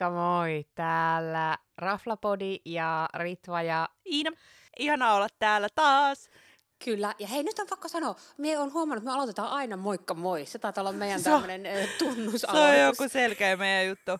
Moikka moi! Täällä Raflapodi ja Ritva ja Iina, ihanaa olla täällä taas. Kyllä, ja hei nyt on pakko sanoa, me on huomannut, että me aloitetaan aina moikka moi. Se taitaa olla meidän tämmöinen äh, tunnus. Se on joku selkeä meidän juttu.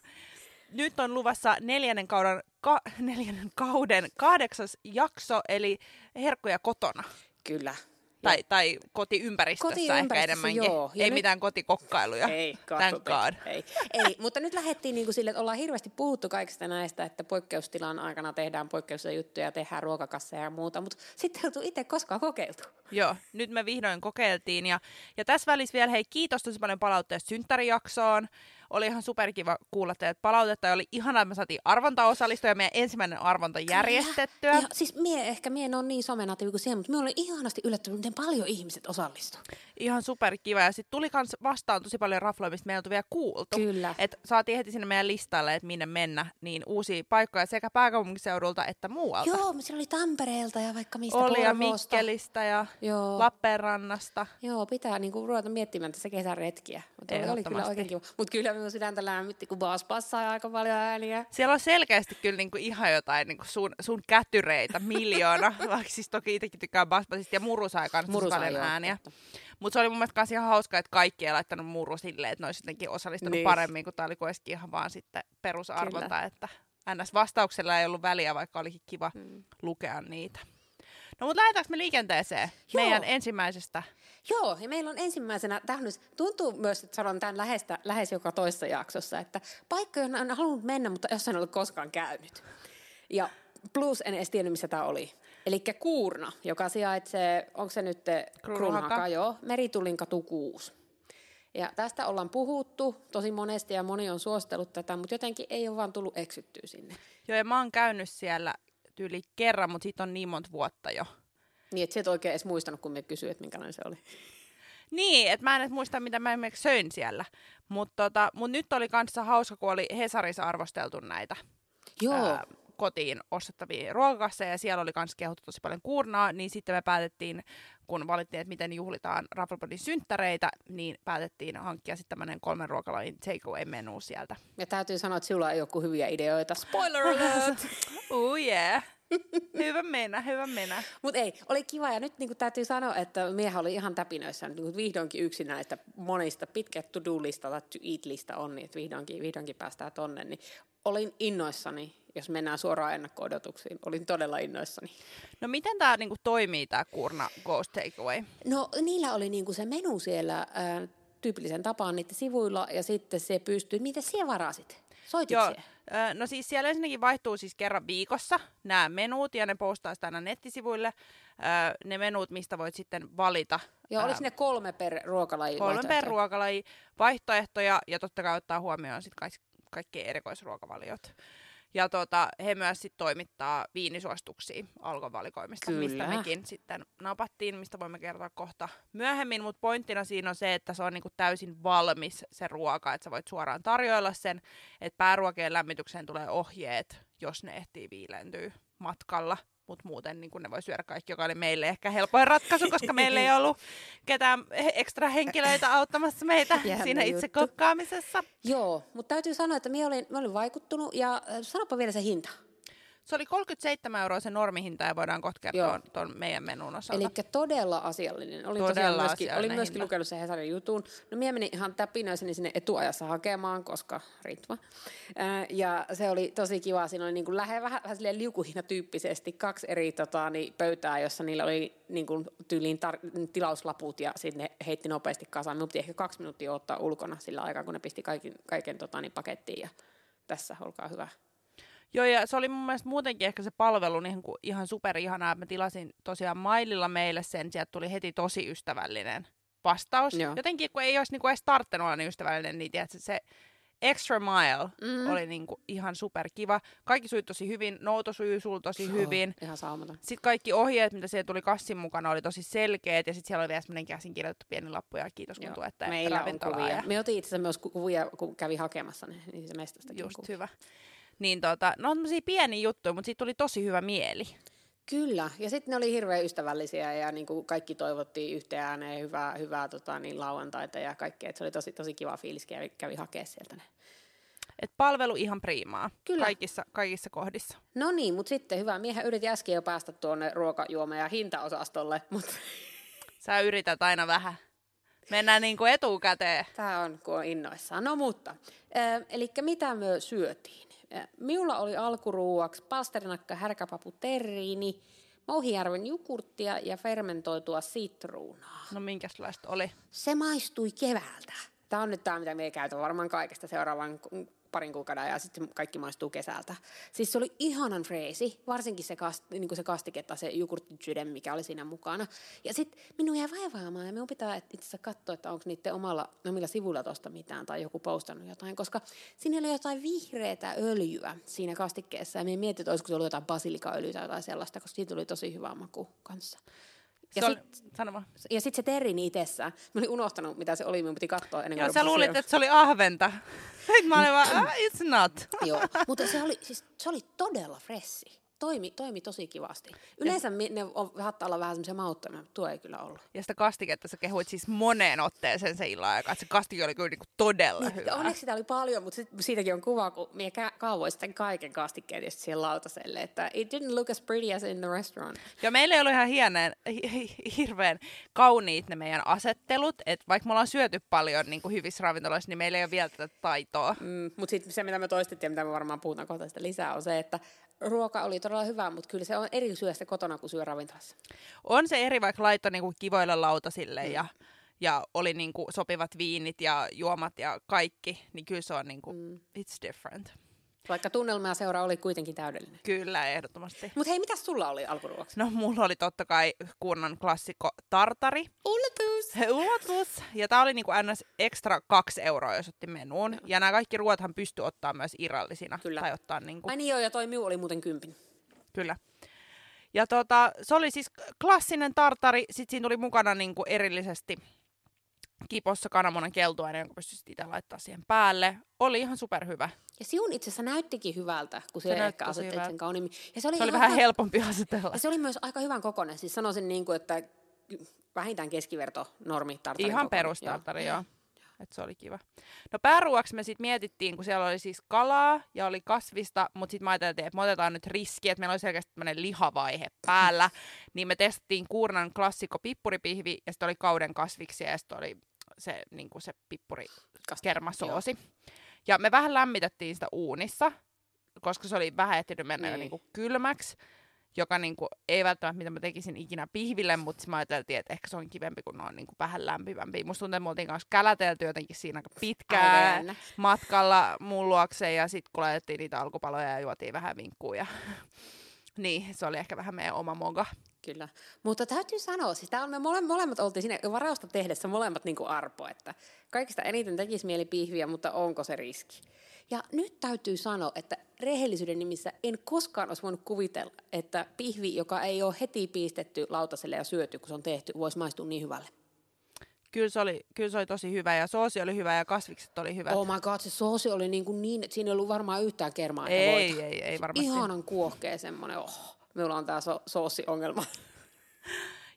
Nyt on luvassa neljännen kauden, ka, neljännen kauden kahdeksas jakso, eli herkkuja kotona. Kyllä. Tai, tai kotiympäristössä, ehkä Kotiympäristössä, enemmänkin. joo. Ja Ei nyt- mitään kotikokkailuja. Ei, Thank God. Ei. Ei, mutta nyt lähdettiin niin kuin sille, että ollaan hirveästi puhuttu kaikista näistä, että poikkeustilan aikana tehdään poikkeuksellisia juttuja, tehdään ruokakasseja ja muuta, mutta sitten ei itse koskaan kokeiltu. Joo, nyt me vihdoin kokeiltiin. Ja, ja tässä välissä vielä hei, kiitos tosi paljon palautteesta synttärijaksoon. Oli ihan superkiva kuulla teidät palautetta ja oli ihanaa, että me saatiin arvonta osallistua ja meidän ensimmäinen arvonta järjestettyä. Ja siis mie ehkä, mie en ole niin somenatiivi kuin siihen, mutta me olin ihanasti yllättynyt, miten paljon ihmiset osallistu. Ihan superkiva. Ja sitten tuli kans vastaan tosi paljon rafloja, mistä me ei oltu vielä kuultu. Kyllä. Et saatiin heti sinne meidän listalle, että minne mennä, niin uusia paikkoja sekä pääkaupunkiseudulta että muualta. Joo, mutta siellä oli Tampereelta ja vaikka mistä Oli ja Porvoosta. Mikkelistä ja Joo. Lappeenrannasta. Joo, pitää niinku ruveta miettimään tässä kesäretkiä. Mutta oli kyllä oikein kiva. Mutta kyllä minun sydäntä lämmitti, kun Baas passaa aika paljon ääniä. Siellä on selkeästi kyllä niinku ihan jotain niinku sun, sun kätyreitä miljoona, vaikka siis toki itsekin tykkään basbasista ja muru sai kanssa paljon ääniä. Mutta se oli mun mielestä ihan hauska, että kaikki ei laittanut muru silleen, että ne olisi jotenkin osallistunut Niin. paremmin, kun tämä oli kuitenkin ihan vaan sitten perusarvonta, että NS-vastauksella ei ollut väliä, vaikka olikin kiva Mm. lukea niitä. No mutta lähdetäänkö me liikenteeseen Joo. meidän ensimmäisestä? Joo, ja meillä on ensimmäisenä, nyt tuntuu myös, että sanon tämän lähestä, lähes joka toisessa jaksossa, että paikka, johon on halunnut mennä, mutta jossain en ole koskaan käynyt. Ja plus en edes tiennyt, missä tämä oli. Eli Kuurna, joka sijaitsee, onko se nyt Kruunhaka. Kruunhaka, joo, Meritulin katu 6. Ja tästä ollaan puhuttu tosi monesti ja moni on suostellut tätä, mutta jotenkin ei ole vaan tullut eksyttyä sinne. Joo, ja mä oon käynyt siellä tyyli kerran, mutta siitä on niin monta vuotta jo. Niin, että sä et oikein edes muistanut, kun me kysyit, että minkälainen se oli. Niin, että mä en edes muista, mitä mä esimerkiksi söin siellä. Mutta tota, mut nyt oli kanssa hauska, kun oli Hesarissa arvosteltu näitä Joo, ää, kotiin ostettavia ruokakasseja, ja siellä oli myös kehuttu tosi paljon kuurnaa, niin sitten me päätettiin, kun valittiin, että miten juhlitaan Rafflepodin synttäreitä, niin päätettiin hankkia sitten tämmöinen kolmen ruokalajin takeaway-menu sieltä. ja täytyy sanoa, että sulla ei ole hyviä ideoita. Spoiler alert! Oh yeah. hyvä mennä, hyvä mennä. Mutta ei, oli kiva ja nyt niin täytyy sanoa, että miehän oli ihan täpinöissään, niin vihdoinkin yksi näistä monista pitkä to-do-listalla, to eat-lista on, niin että vihdoinkin, vihdoinkin päästään tonne, niin olin innoissani, jos mennään suoraan ennakko-odotuksiin, olin todella innoissani. No miten tämä niinku toimii, tämä Kurna Ghost Takeaway? No niillä oli niinku se menu siellä ää, tyypillisen tapaan niiden sivuilla ja sitten se pystyy, miten siellä varasit? Soitit Joo, siellä? ö, no siis siellä ensinnäkin vaihtuu siis kerran viikossa nämä menut ja ne postaa sitä aina nettisivuille. Ö, ne menut, mistä voit sitten valita Joo, ää, oliko ne kolme per ruokalaji? kolmen per ruokalaji vaihtoehtoja ja totta kai ottaa huomioon sitten kaikki, erikoisruokavaliot. Ja tota, he myös sit toimittaa viinisuostuksia alkovalikoimista, mistä Kyllä. mekin sitten napattiin, mistä voimme kertoa kohta myöhemmin. Mutta pointtina siinä on se, että se on niinku täysin valmis se ruoka, että sä voit suoraan tarjoilla sen, että pääruokien lämmitykseen tulee ohjeet, jos ne ehtii viilentyä matkalla. Mutta muuten niin ne voi syödä kaikki, joka oli meille ehkä helpoin ratkaisu, koska meillä ei ollut ketään ekstra henkilöitä auttamassa meitä Jännä siinä itse juttu. kokkaamisessa. Joo, mutta täytyy sanoa, että minä olin, minä olin vaikuttunut ja äh, sanopa vielä se hinta. Se oli 37 euroa se normihinta ja voidaan kohta kertoa Joo. tuon meidän menun osalta. Eli todella asiallinen. Olin, Todella myöskin, asiallinen olin myöskin hinta. lukenut sen Hesarin jutun. No minä menin ihan täpinöiseni sinne etuajassa hakemaan, koska ritma. Ää, ja se oli tosi kiva. Siinä oli niin kuin lähe, vähän, vähän silleen liukuhina tyyppisesti kaksi eri tota, niin, pöytää, jossa niillä oli niin kuin, tyyliin tar- tilauslaput ja sitten ne heitti nopeasti kasaan. Minun piti ehkä kaksi minuuttia ottaa ulkona sillä aikaa, kun ne pisti kaiken, kaiken tota, niin, pakettiin. Ja tässä, olkaa hyvä. Joo, ja se oli mun mielestä muutenkin ehkä se palvelu niin kuin ihan superihanaa. Mä tilasin tosiaan maililla meille sen, sieltä tuli heti tosi ystävällinen vastaus. Joo. Jotenkin, kun ei olisi niin kuin edes tarttunut olla niin ystävällinen, niin tiedätkö, se extra mile Mm. oli niin kuin ihan superkiva. Kaikki sujui tosi hyvin, nouto sujui sulla tosi Joo, hyvin. Ihan saumaton. Sitten kaikki ohjeet, mitä siellä tuli kassin mukana, oli tosi selkeät. Ja sitten siellä oli vielä semmoinen käsin kirjoitettu pieni lappu ja kiitos kun tuette Meillä on kuvia. Ja Me otin itse asiassa myös ku- kuvia, kun kävi hakemassa ne, niin se mestastakin just kuvia. hyvä. Niin tota, no on tämmöisiä pieniä juttuja, mutta siitä tuli tosi hyvä mieli. Kyllä, ja sitten ne oli hirveän ystävällisiä ja niin kuin kaikki toivottiin yhteen ääneen hyvää, hyvää tota, niin lauantaita ja kaikkea. Et se oli tosi, tosi kiva fiilis, kävi, kävi hakea sieltä ne. Et palvelu ihan priimaa. Kyllä. Kaikissa, kaikissa kohdissa. No niin, mutta sitten hyvä. Miehän yritin äsken jo päästä tuonne ruokajuoma- ja hintaosastolle, mutta Sä yrität aina vähän. Mennään niinku etukäteen. tämä on, kun on innoissaan. No mutta, äh, eli mitä me syötiin? Minulla oli alkuruuaksi palsterinakka, härkäpapu, terriini, Mouhijärven jukurttia ja fermentoitua sitruunaa. No minkälaista oli? Se maistui keväältä. Tämä on nyt tämä, mitä me käytän varmaan kaikesta seuraavan parin kuukauden ja sitten kaikki maistuu kesältä. Siis se oli ihanan freesi, varsinkin se, kast, niin se kastiketta, se jogurttijydem, mikä oli siinä mukana. Ja sitten minun jäi vaivaamaan ja minun pitää itse asiassa katsoa, että onko niiden omalla, omilla sivuilla tuosta mitään tai joku postannut jotain, koska siinä oli jotain vihreätä öljyä siinä kastikkeessa ja minä mietin, että olisiko se ollut jotain basilikaöljyä tai jotain sellaista, koska siitä tuli tosi hyvä maku kanssa. Ja Se oli, sit- sano vaan. ja sitten se terriini itsessään. Mä olin unohtanut, mitä se oli, minun piti katsoa ennen kuin Joo, sä luulit, syömään. että se oli ahventa. Sitten mä olin vaan, ah, it's not. Joo, mutta se oli, siis, se oli todella fressi. Toimi, toimi tosi kivasti. Yleensä mi- ne on, saattaa olla vähän semmoisia mauttomia, mutta tuo ei kyllä ollut. Ja sitä kastiketta sä kehuit siis moneen otteeseen se illan aikaa. että Se kastike oli kyllä niinku todella Niin, hyvä. ja onneksi sitä oli paljon, mutta sit, siitäkin on kuva, kun minä ka- kaavoin sitten kaiken kastikkeen just siihen lautaselle, että it didn't look as pretty as in the restaurant. Ja meillä ei ollut ihan hieneen, hi- hi- hirveän kauniit ne meidän asettelut. Että vaikka me ollaan syöty paljon niin kuin hyvissä ravintoloissa, niin meillä ei ole vielä tätä taitoa. Mm, mutta sitten se, mitä me toistettiin ja mitä me varmaan puhutaan kohta sitä lisää, on se, että ruoka oli todella hyvä, mutta kyllä se on eri syödä kotona kuin syö ravintolassa. On se eri, vaikka laittoi niin kuin kivoille lautasille ja, ja oli niin kuin sopivat viinit ja juomat ja kaikki, niin kyllä se on niin kuin, Mm. it's different. Vaikka tunnelma ja seura oli kuitenkin täydellinen. Kyllä, ehdottomasti. Mutta hei, mitä sulla oli alkuruoksi? No, mulla oli totta kai kunnon klassikko tartari. Ulatus! Ulatus. Ja tää oli niinku ns. extra kaksi euroa, jos otti menuun. Ja nämä kaikki ruoathan pystyy ottaa myös irrallisina. Kyllä. Tai ottaa niinku, Ai niin joo, ja toi miu oli muuten kympin. kyllä. Ja tota, se oli siis klassinen tartari. Sitten siinä tuli mukana niinku erillisesti kipossa kananmunan keltuaine, jonka pystyisit itse laittaa siihen päälle. Oli ihan superhyvä. Ja siun itse asiassa näyttikin hyvältä, kun se, Se ehkä hyvältä. sen kauniimmin. Ja se oli, Se oli vähän helpompi asetella. Ja se oli myös aika hyvän kokoinen. Siis sanoisin niin kuin, että vähintään keskiverto normi tartarin Ihan perustartari, joo. Et se oli kiva. No pääruoksi me sitten mietittiin, kun siellä oli siis kalaa ja oli kasvista, mutta sitten me ajateltiin, että me otetaan nyt riski, että meillä oli selkeästi tämmöinen lihavaihe päällä. niin me testattiin Kuurnan klassikko pippuripihvi ja sitten oli kauden kasviksia ja sitten oli se, niin se pippuri Kast- kermasoosi. Ja me vähän lämmitettiin sitä uunissa, koska se oli vähän ehtinyt mennä jo Niin. niinku kylmäksi, joka niinku, ei välttämättä mitä mä tekisin ikinä pihville, mutta mä ajateltiin, että ehkä se on kivempi, kun ne on niinku vähän lämpimämpiä. Musta tuntuu, että me oltiin kanssa kälätelty jotenkin siinä aika pitkään jännä. matkalla mun luokse ja sitten kun laitettiin niitä alkupaloja ja juotiin vähän vinkkuja. Niin, se oli ehkä vähän meidän oma moga. Kyllä. Mutta täytyy sanoa, siis tää on, me mole, molemmat oltiin siinä varausta tehdessä molemmat niin kuin arpo, että kaikista eniten tekisi mieli pihviä, mutta onko se riski? Ja nyt täytyy sanoa, että rehellisyyden nimissä en koskaan olisi voinut kuvitella, että pihvi, joka ei ole heti piistetty lautaselle ja syöty, kun se on tehty, voisi maistua niin hyvälle. Kyllä se, oli, kyllä se oli tosi hyvä ja soosi oli hyvä ja kasvikset oli hyvät. Oh my god, se soosi oli niin, kuin niin että siinä ei ollut varmaan yhtään kermaa. ei, voita. ei, ei varmasti. Ihanan kuohkea semmoinen, oh, minulla on tämä so- soosi-ongelma.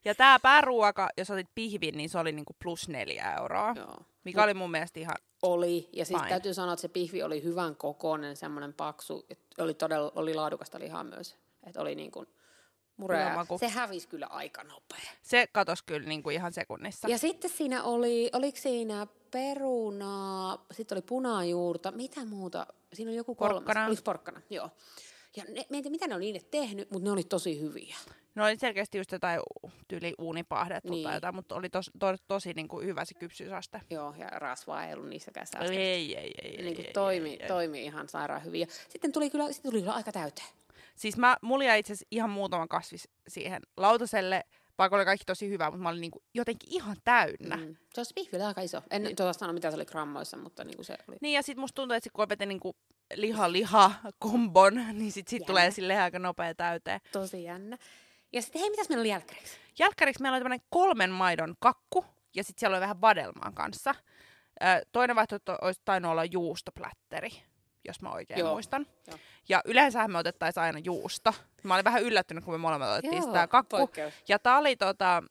Ja tämä pääruoka, jos otit pihvin, niin se oli niinku plus neljä euroa. Joo. Mikä oli mun mielestä ihan... Oli, ja siis Fine. täytyy sanoa, että se pihvi oli hyvän kokoinen, semmoinen paksu, että oli todella oli laadukasta lihaa myös. Että oli niin kuin Hyvä murea. maku. Se hävisi kyllä aika nopea. Se katosi kyllä niinku ihan sekunnissa. Ja sitten siinä oli, oliko siinä perunaa, sitten oli punajuurta, mitä muuta? Siinä oli joku kolmas. Porkkana. Oliko porkkana, joo. Ja ne, mietin, mitä ne oli niille tehnyt, mutta ne oli tosi hyviä. No oli selkeästi just jotain tyyli uunipahdettu Niin. tai jotain, mutta oli tos, to, tosi niinku hyvä se kypsyysaste. Joo, ja rasvaa ei ollut niissäkään Ei, säästetty. ei, ei, ei, Niin kuin ei, toimi, ei, ei. toimi ihan sairaan hyvin. Ja sitten tuli kyllä, sitten tuli kyllä aika täyteen. Siis mä, mulla jäi itse asiassa ihan muutama kasvis siihen lautaselle, vaikka oli kaikki tosi hyvä, mutta mä olin niinku jotenkin ihan täynnä. Mm. Se olisi pihvi oli aika iso. En nyt ota sanoa, mitä se oli grammoissa, mutta niin kuin se oli. Niin ja sit musta tuntuu, että sit kun opetin niinku liha-liha-kombon, niin sit, sit Jännä. tulee silleen aika nopea täyteen. Tosi jännä. Ja sitten hei, mitäs meillä oli jälkkäriksi? Jälkkäriksi meillä oli tämmönen kolmen maidon kakku, ja sitten siellä oli vähän vadelmaan kanssa. Ö, toinen vaihtoehto olisi tainnut olla juustoplätteri, jos mä oikein Joo, muistan. joo. Ja yleensä me otettaisiin aina juusto. Mä olin vähän yllättynyt, kun me molemmat otettiin sitä kakku. Poikkeus. Ja tää oli tota,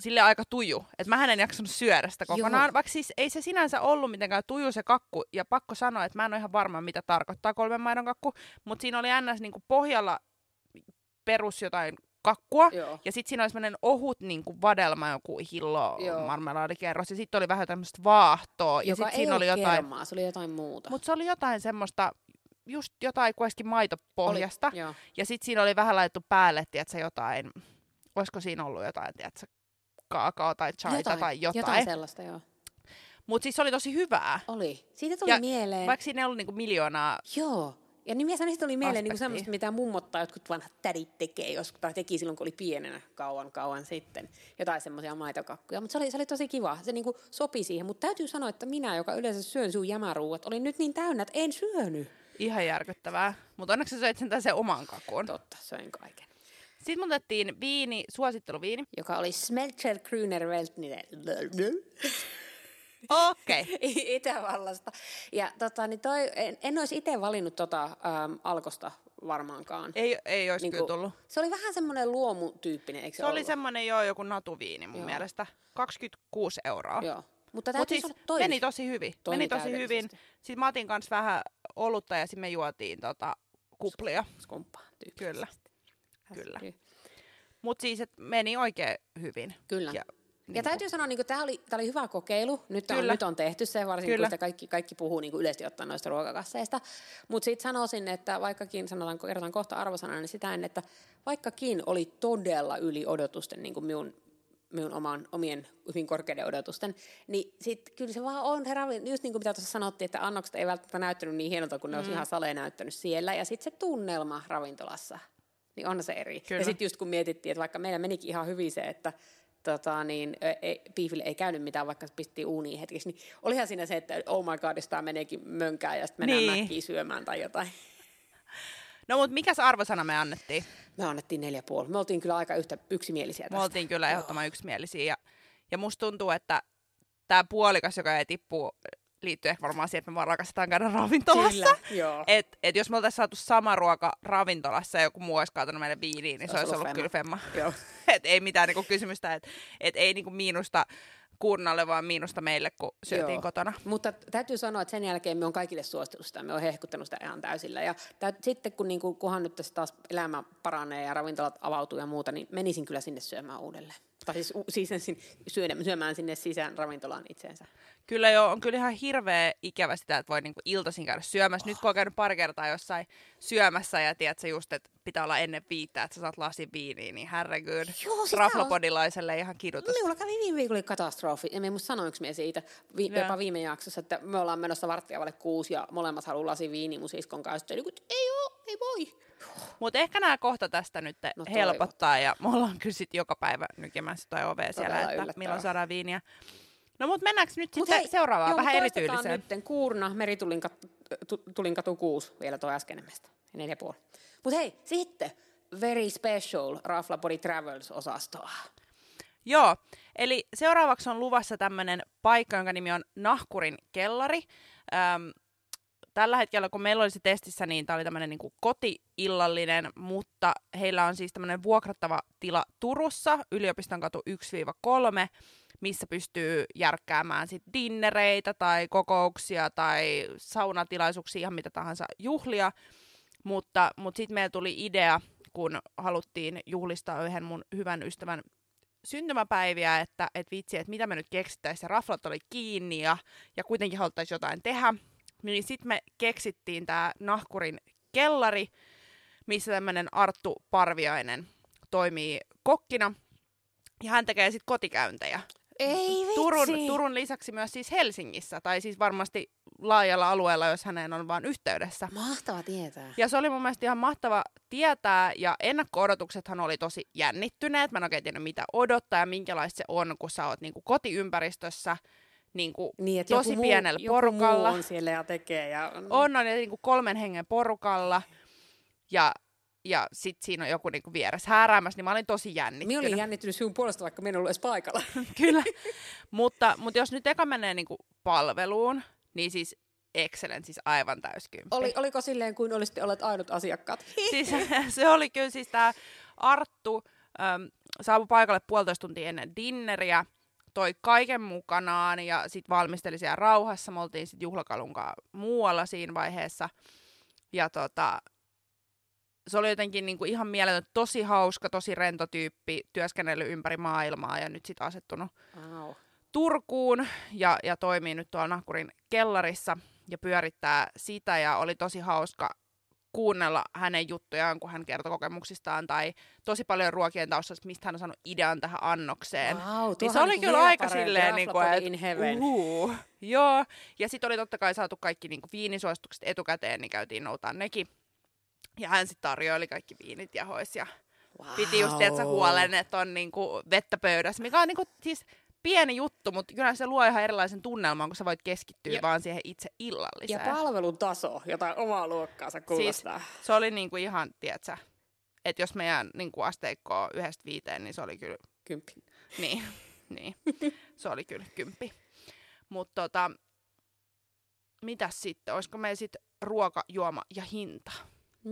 sille aika tuju. Että mä en jaksanut syödä sitä kokonaan, Joo. vaikka siis ei se sinänsä ollut mitenkään tuju se kakku. Ja pakko sanoa, että mä en ole ihan varma, mitä tarkoittaa kolmen maidon kakku. Mutta siinä oli ns. Niinku pohjalla perus jotain kakkua. Joo. Ja sitten siinä oli semmoinen ohut niinku vadelma, joku hillo, marmelaadikerros. Ja sitten oli vähän tämmöistä vaahtoa. Ja Joka sitten ei siinä oli jotain, kermaa, se oli jotain muuta. mutta se oli jotain semmoista, just jotain kuitenkin maitopohjasta. Oli, joo. Ja sitten siinä oli vähän laitettu päälle, tiedätkö, jotain, olisiko siinä ollut jotain, tiedätkö, kaakao tai chaita tai jotain. jotain sellaista, joo. Mutta siis se oli tosi hyvää. Oli. Siitä tuli Ja mieleen. Vaikka siinä ei ollut niinku miljoonaa, Joo. Ja nimessä niistä tuli mieleen niinku Aspektia. semmoista, mitä mummot tai jotkut vanhat tädit tekee, jos, tai teki silloin, kun oli pienenä kauan kauan sitten. Jotain semmoisia maitokakkuja. Mutta se oli, se oli tosi kiva. Se niinku sopi siihen. Mutta täytyy sanoa, että minä, joka yleensä syön sun jämäruuat, olin nyt niin täynnä, että en syönyt. ihan järkyttävää. Mutta onneksi sä söit sentään sen oman kakun. Totta, söin kaiken. Sitten mun otettiin viini, suositteluviini. Joka oli Smelcher Grüner Weltninen. Okei. Okay. Itävallasta. Ja tota, niin toi, en, en olisi itse valinnut tota ähm, alkosta varmaankaan. Ei, ei olisi Niinku, kyllä tullut. Se oli vähän semmoinen luomutyyppinen, eikö se, Se oli ollut? semmoinen joo, joku natuviini mun Joo. mielestä. 26 euroa. Joo. Mutta täytyy siis että toimi. meni tosi hyvin. toimi meni tosi hyvin. Sitten mä otin kanssa vähän olutta ja sitten me juotiin tota kuplia. Skumppaa Kyllä. tyyppisesti. Kyllä. Kyllä. Mutta siis, et meni oikein hyvin. Kyllä. Ja, Ja niinku- täytyy sanoa, niin tämä oli, tää oli hyvä kokeilu. Nyt on, nyt on tehty se, varsinkin Kyllä. kun sitä kaikki, kaikki puhuu niin yleisesti ottaen noista ruokakasseista. Mutta sitten sanoisin, että vaikkakin, sanotaan, kerrotaan kohta arvosana, niin sitä en, että vaikkakin oli todella yli odotusten niin kuin minun, minun oman, omien hyvin korkeiden odotusten, niin sitten kyllä se vaan on, herra, just niin kuin mitä tuossa sanottiin, että annokset ei välttämättä näyttänyt niin hienolta, kun ne olisi ihan saleen näyttänyt siellä. Ja sitten se tunnelma ravintolassa, niin on se eri. Kyllä. Ja sitten just kun mietittiin, että vaikka meillä menikin ihan hyvin se, että tota, niin, ei, piifille ei käynyt mitään, vaikka se pistettiin uuniin hetkeksi, niin olihan siinä se, että oh my god, tämä meneekin mönkään ja sitten mennään Niin. mäkkiin syömään tai jotain. No mutta mikäs arvosana me annettiin? Me annettiin neljä puoli. Me oltiin kyllä aika yhtä yksimielisiä Me tästä. oltiin kyllä ehdottoman yksimielisiä. Ja, ja musta tuntuu, että tämä puolikas, joka ei tippu, liittyy ehkä varmaan siihen, että me vaan rakastetaan käydä ravintolassa. Kyllä, joo. Et, et jos me oltaisiin saatu sama ruoka ravintolassa ja joku muu olisi kaatanut meille viiniin, niin se, olisi ollut ollut kyllä femma. Et ei mitään niinku kysymystä, että et ei niinku miinusta kurnalle, vaan miinusta meille, kun syötiin Joo. kotona. Mutta täytyy sanoa, että sen jälkeen me on kaikille suositellut sitä, me on hehkuttanut sitä ihan täysillä. Ja täyt, sitten kun niinku, kunhan nyt tässä taas elämä paranee ja ravintolat avautuu ja muuta, niin menisin kyllä sinne syömään uudelleen. Tai siis, u- siis ensin syödä, syömään sinne sisään ravintolaan itseensä. Kyllä jo, on kyllä ihan hirveä ikävä sitä, että voi niinku iltaisin käydä syömässä. Nyt kun on käynyt pari kertaa jossain syömässä ja tiedät sä just, että pitää olla ennen viittä, että sä saat lasin viiniä, niin herregud. Joo, sitä Raflapodilaiselle ihan kidutus. Minulla kävi viime viikolla katastrofi, ja me musta sanoinko me siitä vi- Joo. jopa viime jaksossa, että me ollaan menossa varttia vaille kuusi ja molemmat haluaa lasi viini mun siskon kanssa. Joku, ei oo, ei voi. Mutta ehkä nämä kohta tästä nyt No helpottaa ja me ollaan kyllä sit joka päivä nykimässä tai ovea siellä, Todella että yllättävää. milloin saadaan viiniä. No mutta mennäänkö nyt Mut hei, seuraavaan, joo, vähän erityyliseen? Nytten Kuurna, Meritulinkatu 6, vielä tuo äskeinen mestä, ja neljä puoli. Mutta hei, sitten Very Special Rafla Body Travels-osastoa. Joo, eli seuraavaksi on luvassa tämmöinen paikka, jonka nimi on Nahkurin kellari. Öm, tällä hetkellä, kun meillä oli se testissä, niin tämä oli tämmöinen niin kotiillallinen, mutta heillä on siis tämmöinen vuokrattava tila Turussa, yliopiston katu 1-3, missä pystyy järkkäämään sit dinnereitä tai kokouksia tai saunatilaisuuksia, ihan mitä tahansa juhlia. Mutta, mutta sitten meillä tuli idea, kun haluttiin juhlistaa yhden mun hyvän ystävän syntymäpäiviä, että et vitsi, että mitä me nyt keksittäisiin, raflat oli kiinni ja, ja kuitenkin haluttaisiin jotain tehdä. Niin sitten me keksittiin tämä Nahkurin kellari, missä tämmöinen Arttu Parviainen toimii kokkina. Ja hän tekee sitten kotikäyntejä. Ei vitsi! Turun, Turun lisäksi myös siis Helsingissä, tai siis varmasti laajalla alueella, jos häneen on vaan yhteydessä. Mahtava tietää. Ja se oli mun mielestä ihan mahtava tietää, ja ennakko-odotuksethan oli tosi jännittyneet. Mä en oikein tiedä, mitä odottaa ja minkälaista se on, kun sä oot niinku kotiympäristössä niinku Niin, että tosi joku pienellä muu, porukalla. Joku muu on siellä ja tekee. Ja... On, on ja niinku kolmen hengen porukalla, ja, ja sit siinä on joku niinku vieressä hääräämässä, niin mä olin tosi jännittynyt. Minä olin jännittynyt sinun puolesta, vaikka minä en ollut edes paikalla. Kyllä. mutta, mutta jos nyt eka menee niinku palveluun, niin siis excellent, siis aivan täyskymppi. Oli, oliko silleen, kuin olisitte olleet ainut asiakkaat? siis, se oli kyllä siis tämä Arttu, äm, saapui paikalle puolitoista tuntia ennen dinneriä, toi kaiken mukanaan ja sitten valmisteli siellä rauhassa. Me oltiin sitten juhlakalunkaan muualla siinä vaiheessa. Ja tota, se oli jotenkin niinku ihan mieletön, tosi hauska, tosi rento tyyppi, työskennellyt ympäri maailmaa ja nyt sitten asettunut Wow. Turkuun ja, ja toimii nyt tuolla Nahkurin kellarissa ja pyörittää sitä ja oli tosi hauska kuunnella hänen juttujaan, kun hän kertoi kokemuksistaan tai tosi paljon ruokien taustasta, mistä hän on saanut idean tähän annokseen. Wow, Niin se oli kyllä aika silleen, niin kuin, in heaven. uhuu. Joo, ja sitten oli totta kai saatu kaikki niin kuin viinisuositukset etukäteen, niin käytiin noutaa nekin. Ja hän sitten tarjoili kaikki viinit ja hois ja wow. piti just tiedätkö, huolen, että on niinku vettä pöydässä, mikä on niinku, siis pieni juttu, mutta kyllä se luo ihan erilaisen tunnelman, kun sä voit keskittyä Ja- vaan siihen itse Ja illalliseen. palvelun taso, jotain omaa luokkaansa kuulostaa. Siis... se oli niinku ihan, tiedätkö, että jos meidän niinku asteikkoa yhdestä viiteen, niin se oli kyllä, Kymppi. niin, niin se oli kyllä kymppi. Mutta tota, mitäs sitten, olisiko meillä sitten ruoka, juoma ja hinta?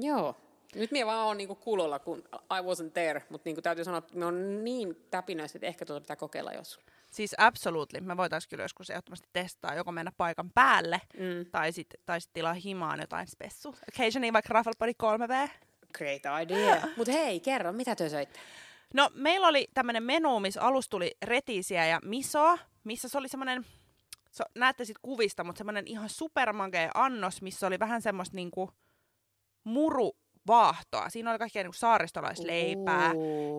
Joo. Nyt minä vaan oon niinku kuulolla, kun I wasn't there, mutta niinku täytyy sanoa, että me on niin täpinöissä, että ehkä tuota pitää kokeilla jos. Siis absolutely, me voitaisiin kyllä joskus ehdottomasti testaa, joko mennä paikan päälle, Mm. tai sitten tai sit tilaa himaan jotain spessu. Occasionally vaikka Rafflepodi 3V. Great idea. Mutta hei, kerro, mitä te söitte? No, meillä oli tämmöinen menu, missä alussa tuli retiisiä ja misoa, missä se oli semmoinen, so, näette sit kuvista, mutta semmoinen ihan supermankea annos, missä oli vähän semmoista niinku muruvaahtoa. Siinä oli kaikkea niinku saaristolaisleipää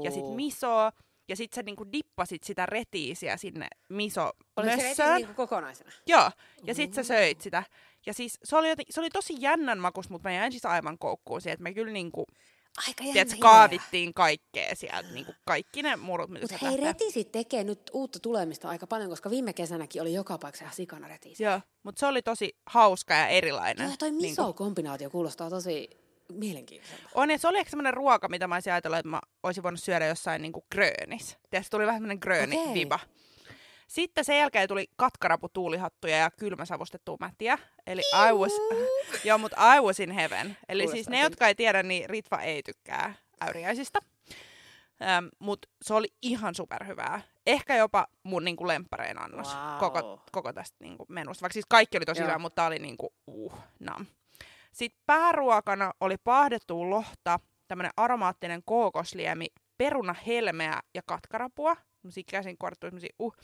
ja sitten misoa. Ja sitten sä niinku dippasit sitä retiisiä sinne miso Oliko se niinku kokonaisena? Joo, ja sit sä söit sitä. Ja siis se oli, joten, se oli tosi jännän makus, mutta mä jäin siis aivan koukkuun siihen, että me kyllä niinku, Aika idea. kaavittiin kaikkea sieltä, niinku kaikki ne murut, mitä Mutta hei, lähtee. retisit tekee nyt uutta tulemista aika paljon, koska viime kesänäkin oli joka paikassa ihan sikana retisi. Joo, mutta se oli tosi hauska ja erilainen. Joo, toi Niinku, miso-kombinaatio kuulostaa tosi mielenkiintoiselta. on, ja se oli ehkä semmoinen ruoka, mitä mä olisin ajatellut, että mä olisin voinut syödä jossain niinku gröönissä. Tiedätkö, tuli vähän semmoinen grööni Okei. viba. Sitten sen jälkeen tuli katkarapu tuulihattuja ja kylmäsavustettua mätiä. Eli I was, joo, mutta I was in heaven. Eli Kuulostaa siis ne, jotka ei tiedä, niin Ritva ei tykkää äyriäisistä. Ähm, Mutta se oli ihan superhyvää. Ehkä jopa mun niinku lempparein annos Wow. koko, koko tästä niinku menusta. Vaikka siis kaikki oli tosi Joo. hyvää, mutta tää oli niinku uh, nam. Sitten pääruokana oli paahdettua lohta, tämmönen aromaattinen kookosliemi, perunahelmeä ja katkarapua. Semmosia käsin korttuja, uh.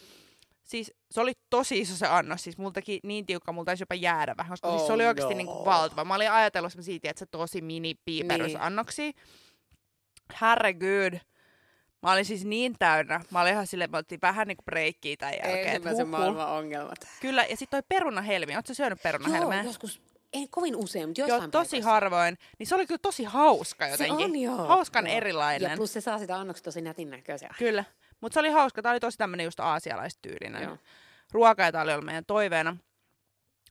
Siis se oli tosi iso se annos, siis multa teki niin tiukka, multa taisi jopa jäädä vähän, koska oh siis se Oh oli oikeasti no. niinku valtava. Mä olin ajatellut semmosia, että se tosi mini piiperusannoksia. Herregud. Mä olin siis niin täynnä. Mä olin ihan silleen, mä otin vähän niinku breikkiä tämän jälkeen. Ensimmäisen maailman ongelmat. Kyllä, ja sitten toi perunahelmi. Ootko syönyt perunahelmeä? Joo, joskus, ei kovin usein, mutta Joo, joissain tosi paikoissa. harvoin. Niin se oli kyllä tosi hauska Se jotenkin. on joo. Hauskan joo. erilainen. Ja plus se saa sitä annoksia tosi nätin näköisiä. Kyllä. Mutta se oli hauska. Tämä oli tosi tämmöinen just aasialaistyylinen Joo. ruoka, ja tämä oli ollut meidän toiveena,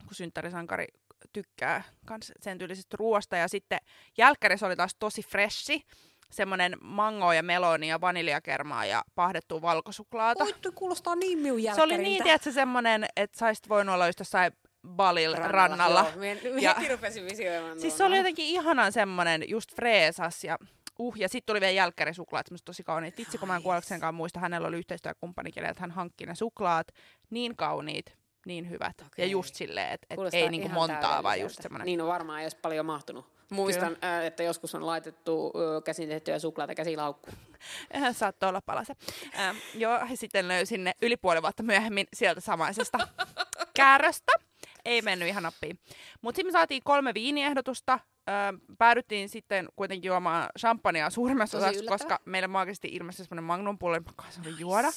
kun synttärisankari tykkää kans sen tyylisestä ruoasta. Ja sitten jälkkärissä oli taas tosi freshi. Semmoinen mango ja meloni ja vaniljakermaa ja pahdettua valkosuklaata. Oi, kuulostaa niin minun se oli niin, tiedätkö, semmoinen, että saisit voinut olla just jossain Balil rannalla. Joo, me, me Ja- rupesin visioimaan Siis se oli jotenkin ihanan semmonen just freesas ja uh, ja sitten tuli vielä jälkkärisuklaat, semmoista tosi kauniit. Vitsi, kun mä en kuolleksenkaan muista, hänellä oli yhteistyökumppani, keneltä hän hankki ne suklaat. Niin kauniit, niin hyvät. Ja Okei. just silleen, että et Kuulostaa ei niinku montaa, vaan just semmoinen. Niin on varmaan ei olisi paljon mahtunut. Muistan, ää, että joskus on laitettu käsin tehtyjä suklaata käsilaukkuun. Saattoi olla palase. Ähm, joo, ja sitten löysin ne yli puoli vuotta myöhemmin sieltä samaisesta kärröstä. Ei mennyt ihan nappiin. Mutta sitten me saatiin kolme viiniehdotusta. Öö, päädyttiin sitten kuitenkin juomaan champagnea suurimmassa Tosi osaksi, yllättävää. koska meille maagisesti ilmestyi semmoinen magnumpullo, joka se oli juoda.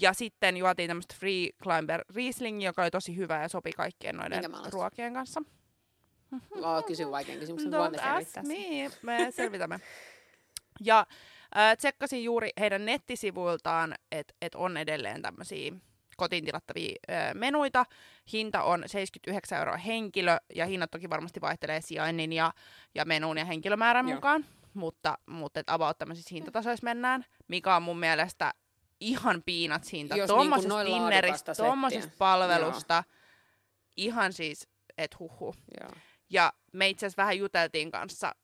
Ja sitten juotiin tämmöistä Free Climber Riesling, joka oli tosi hyvä ja sopi kaikkien noiden ruokien kanssa. Mä kysyn vaikean kysymyksen, Don't ask me, me selvitämme. Ja äh, tsekkasin juuri heidän nettisivuiltaan, että et on edelleen tämmöisiä kotiin tilattavia menuita. Hinta on 79 euroa henkilö, ja hinnat toki varmasti vaihtelee sijainnin ja, ja menun ja henkilömäärän Joo. mukaan. Mutta, mutta et about tämmöisissä hintatasoissa mennään, mikä on mun mielestä ihan piinat hinta. Jos Tuommoisesta niinku noin dinneristä, tuommoisesta palvelusta. Ihan siis, et huhu. Joo. Ja me itse asiassa vähän juteltiin kanssa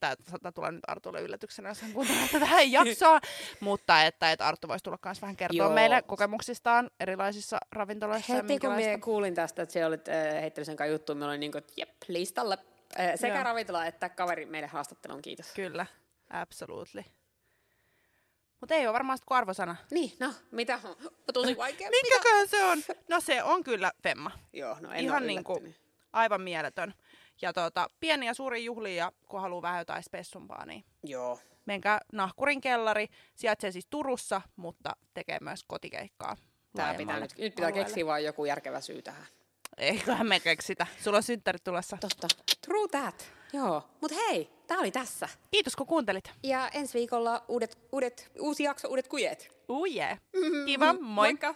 tämä saattaa tulla nyt Artulle yllätyksenä, jos hän kuuntelee tätä jaksoa, mutta että, että Arttu voisi tulla myös vähän kertoa Joo. meille kokemuksistaan erilaisissa ravintoloissa. Heti kun minä kuulin tästä, että se olit äh, heittänyt sen kanssa juttuun, minä olin niin kuin, että jep, listalle. Äh, sekä Joo. ravintola että kaveri meille haastatteluun, kiitos. Kyllä, absolutely. Mutta ei ole varmaan kuin arvosana. Niin, no, mitä? Tosi vaikea. Minkäköhän se on? No se on kyllä Femma. Joo, no en Ihan ole niinku- yllättynyt. Aivan mieletön. Ja tota, pieniä ja suuria juhlia, kun haluaa vähän jotain spessumpaa, niin Joo. menkää Nahkurin kellari. Sijaitsee siis Turussa, mutta tekee myös kotikeikkaa. Tää pitää nyt, nyt pitää alueelle. keksiä vaan joku järkevä syy tähän. Eiköhän me keksitä. Sulla on synttärit tulossa. Totta. True that. Joo. Mut hei, tää oli tässä. Kiitos kun kuuntelit. Ja ensi viikolla uudet, uudet, uusi jakso, uudet kujet. Uu yeah. Kiva, moi. Moikka!